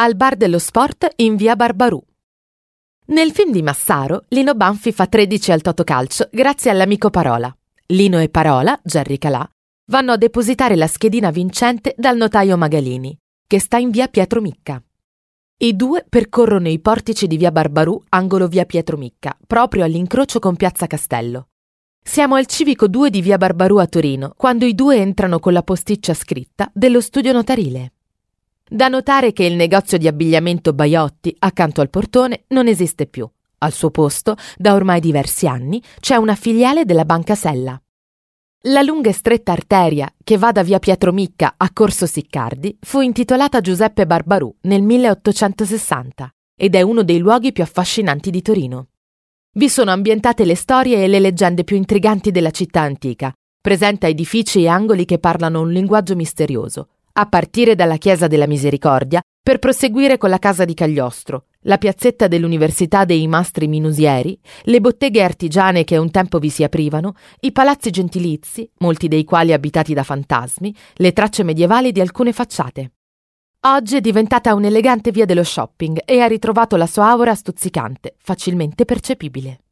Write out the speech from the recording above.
al bar dello sport in via Barbarù. Nel film di Massaro, Lino Banfi fa 13 al Totocalcio grazie all'amico Parola. Lino e Parola, Gerry Calà, vanno a depositare la schedina vincente dal notaio Magalini, che sta in via Pietro Micca. I due percorrono i portici di via Barbarù, angolo via Pietro Micca, proprio all'incrocio con piazza Castello. Siamo al civico 2 di via Barbarù a Torino, quando i due entrano con la posticcia scritta dello studio notarile. Da notare che il negozio di abbigliamento Baiotti, accanto al portone, non esiste più. Al suo posto, da ormai diversi anni, c'è una filiale della Banca Sella. La lunga e stretta arteria che va da via Pietro Micca a Corso Siccardi fu intitolata Giuseppe Barbarù nel 1860 ed è uno dei luoghi più affascinanti di Torino. Vi sono ambientate le storie e le leggende più intriganti della città antica. Presenta edifici e angoli che parlano un linguaggio misterioso, a partire dalla Chiesa della Misericordia, per proseguire con la Casa di Cagliostro, la piazzetta dell'Università dei Mastri Minusieri, le botteghe artigiane che un tempo vi si aprivano, i palazzi gentilizi, molti dei quali abitati da fantasmi, le tracce medievali di alcune facciate. Oggi è diventata un'elegante via dello shopping e ha ritrovato la sua aura stuzzicante, facilmente percepibile.